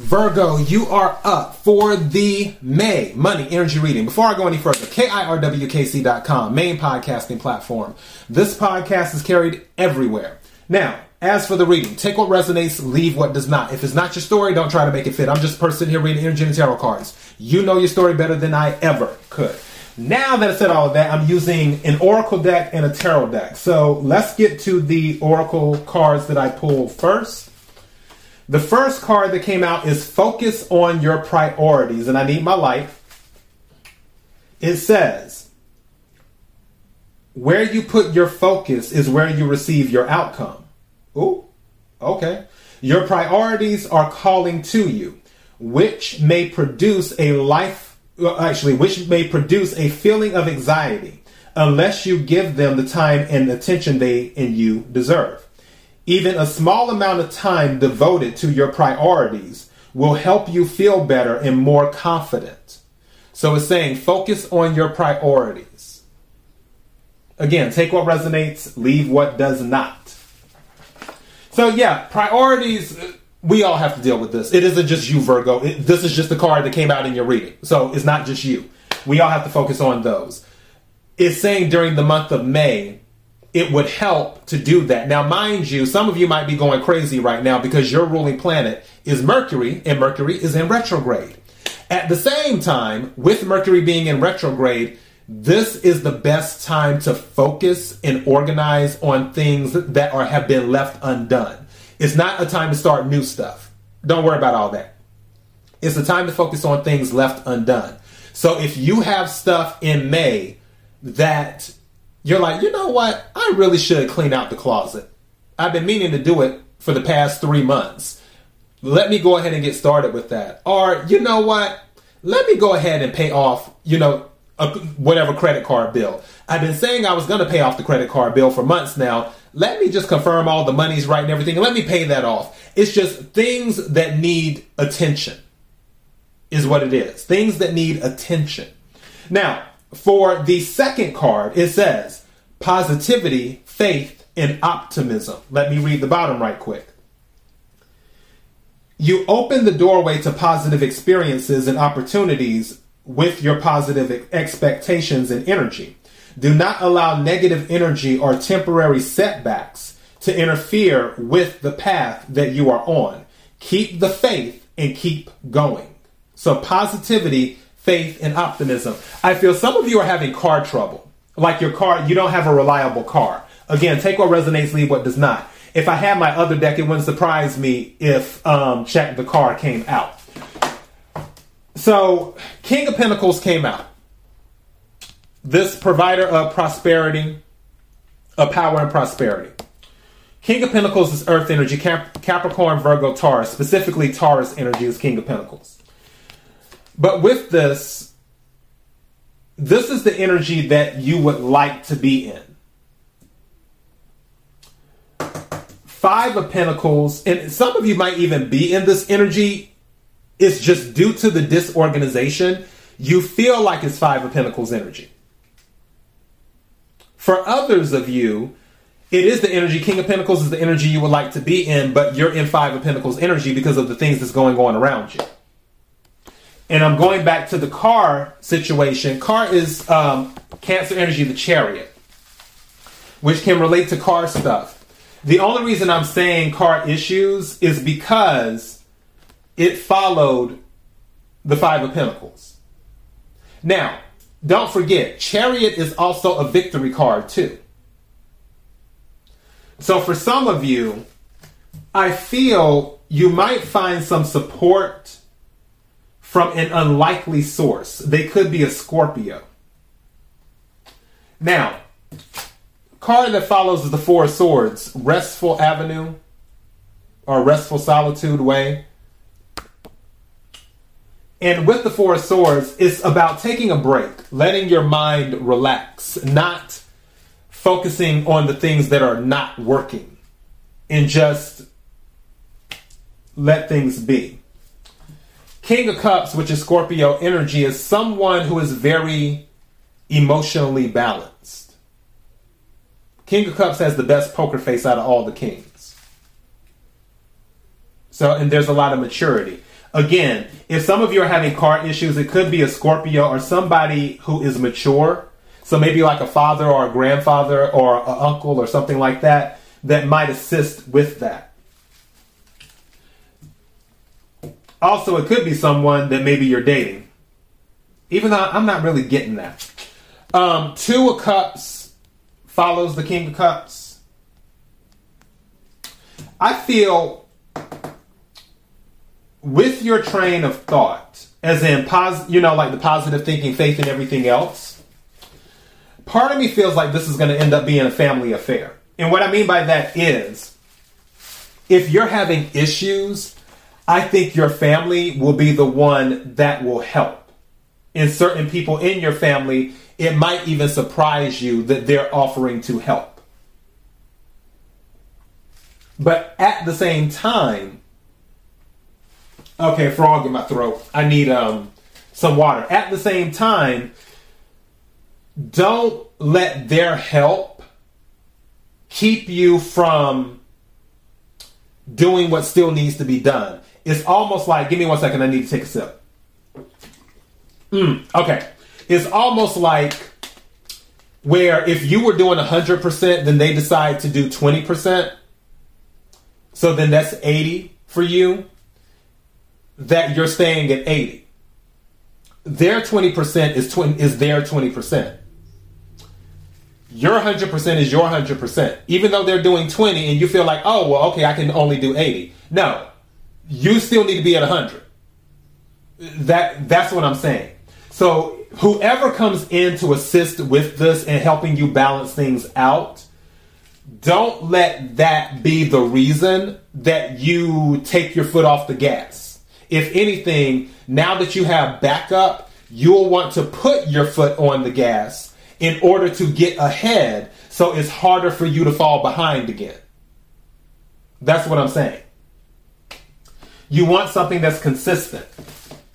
Virgo, you are up for the May Money Energy Reading. Before I go any further, KIRWKC.com, main podcasting platform. This podcast is carried everywhere. Now, as for the reading, take what resonates, leave what does not. If it's not your story, don't try to make it fit. I'm just a person here reading energy and tarot cards. You know your story better than I ever could. Now that I said all of that, I'm using an oracle deck and a tarot deck. So let's get to the oracle cards that I pulled first. The first card that came out is Focus on Your Priorities, and I need my life. It says, Where you put your focus is where you receive your outcome. Ooh, okay. Your priorities are calling to you, which may produce a life, uh, actually, which may produce a feeling of anxiety unless you give them the time and attention they and you deserve. Even a small amount of time devoted to your priorities will help you feel better and more confident. So it's saying focus on your priorities. Again, take what resonates, leave what does not. So, yeah, priorities, we all have to deal with this. It isn't just you, Virgo. It, this is just the card that came out in your reading. So it's not just you. We all have to focus on those. It's saying during the month of May, it would help to do that. Now, mind you, some of you might be going crazy right now because your ruling planet is Mercury, and Mercury is in retrograde. At the same time, with Mercury being in retrograde, this is the best time to focus and organize on things that are have been left undone. It's not a time to start new stuff. Don't worry about all that. It's a time to focus on things left undone. So if you have stuff in May that you're like, you know what? I really should clean out the closet. I've been meaning to do it for the past three months. Let me go ahead and get started with that. Or, you know what? Let me go ahead and pay off, you know, a, whatever credit card bill. I've been saying I was going to pay off the credit card bill for months now. Let me just confirm all the money's right and everything. And let me pay that off. It's just things that need attention, is what it is. Things that need attention. Now, for the second card, it says positivity, faith, and optimism. Let me read the bottom right quick. You open the doorway to positive experiences and opportunities with your positive expectations and energy. Do not allow negative energy or temporary setbacks to interfere with the path that you are on. Keep the faith and keep going. So, positivity, faith, and optimism. I feel some of you are having car trouble. Like your car, you don't have a reliable car. Again, take what resonates, leave what does not. If I had my other deck, it wouldn't surprise me if um, Check the Car came out. So, King of Pentacles came out. This provider of prosperity, of power and prosperity. King of Pentacles is Earth energy, Cap- Capricorn, Virgo, Taurus. Specifically, Taurus energy is King of Pentacles. But with this, this is the energy that you would like to be in. Five of Pentacles, and some of you might even be in this energy. It's just due to the disorganization, you feel like it's Five of Pentacles energy. For others of you, it is the energy. King of Pentacles is the energy you would like to be in, but you're in Five of Pentacles energy because of the things that's going on around you. And I'm going back to the car situation. Car is um, Cancer energy, the chariot, which can relate to car stuff. The only reason I'm saying car issues is because it followed the Five of Pentacles. Now, don't forget, Chariot is also a victory card, too. So, for some of you, I feel you might find some support from an unlikely source. They could be a Scorpio. Now, card that follows is the Four of Swords, Restful Avenue or Restful Solitude Way. And with the Four of Swords, it's about taking a break, letting your mind relax, not focusing on the things that are not working, and just let things be. King of Cups, which is Scorpio energy, is someone who is very emotionally balanced. King of Cups has the best poker face out of all the kings. So, and there's a lot of maturity. Again, if some of you are having car issues, it could be a Scorpio or somebody who is mature. So maybe like a father or a grandfather or an uncle or something like that that might assist with that. Also, it could be someone that maybe you're dating. Even though I'm not really getting that. Um, two of Cups follows the King of Cups. I feel with your train of thought, as in pos- you know, like the positive thinking, faith, and everything else. Part of me feels like this is going to end up being a family affair, and what I mean by that is, if you're having issues, I think your family will be the one that will help. In certain people in your family, it might even surprise you that they're offering to help. But at the same time, okay, frog in my throat. I need um some water. At the same time, don't let their help keep you from doing what still needs to be done. It's almost like, give me one second, I need to take a sip. Mm, okay. It's almost like where if you were doing 100%, then they decide to do 20%. So then that's 80 for you that you're staying at 80. Their 20% is 20 is their 20%. Your 100% is your 100%. Even though they're doing 20 and you feel like, "Oh, well, okay, I can only do 80." No. You still need to be at 100. That that's what I'm saying. So, whoever comes in to assist with this and helping you balance things out, don't let that be the reason that you take your foot off the gas if anything, now that you have backup, you'll want to put your foot on the gas in order to get ahead so it's harder for you to fall behind again. That's what I'm saying. You want something that's consistent.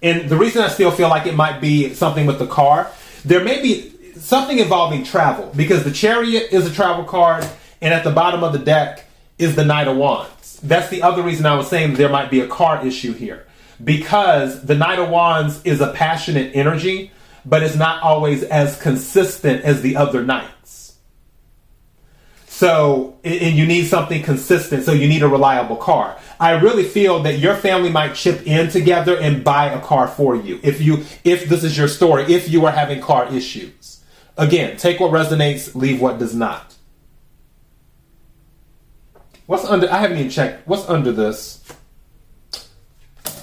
And the reason I still feel like it might be something with the car, there may be something involving travel because the chariot is a travel card and at the bottom of the deck is the knight of wands. That's the other reason I was saying there might be a car issue here because the Knight of Wands is a passionate energy, but it's not always as consistent as the other knights. So, and you need something consistent, so you need a reliable car. I really feel that your family might chip in together and buy a car for you if you if this is your story, if you are having car issues. Again, take what resonates, leave what does not. What's under I haven't even checked. What's under this?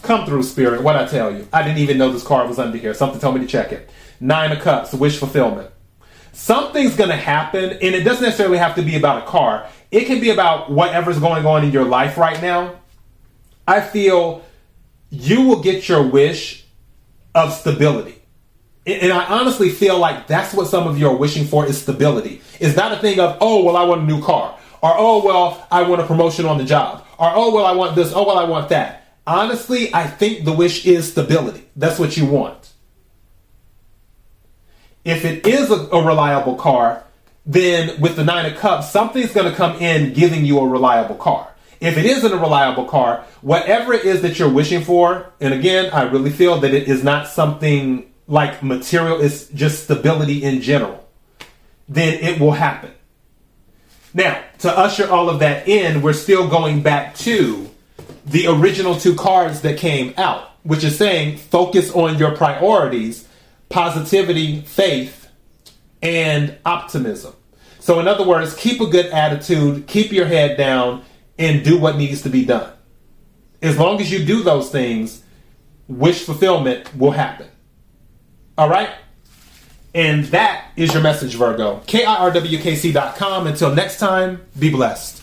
Come through, Spirit. What I tell you? I didn't even know this card was under here. Something told me to check it. Nine of Cups, wish fulfillment. Something's going to happen, and it doesn't necessarily have to be about a car. It can be about whatever's going on in your life right now. I feel you will get your wish of stability. And I honestly feel like that's what some of you are wishing for is stability. It's not a thing of, oh, well, I want a new car. Or, oh, well, I want a promotion on the job. Or, oh, well, I want this. Oh, well, I want that honestly, I think the wish is stability. That's what you want. If it is a, a reliable car, then with the Nine of Cups, something's going to come in giving you a reliable car. If it isn't a reliable car, whatever it is that you're wishing for, and again, I really feel that it is not something like material, it's just stability in general, then it will happen. Now, to usher all of that in, we're still going back to the original two cards that came out, which is saying focus on your priorities positivity, faith, and optimism. So, in other words, keep a good attitude, keep your head down, and do what needs to be done. As long as you do those things, wish fulfillment will happen. All right? And that is your message, Virgo. KIRWKC.com. Until next time, be blessed.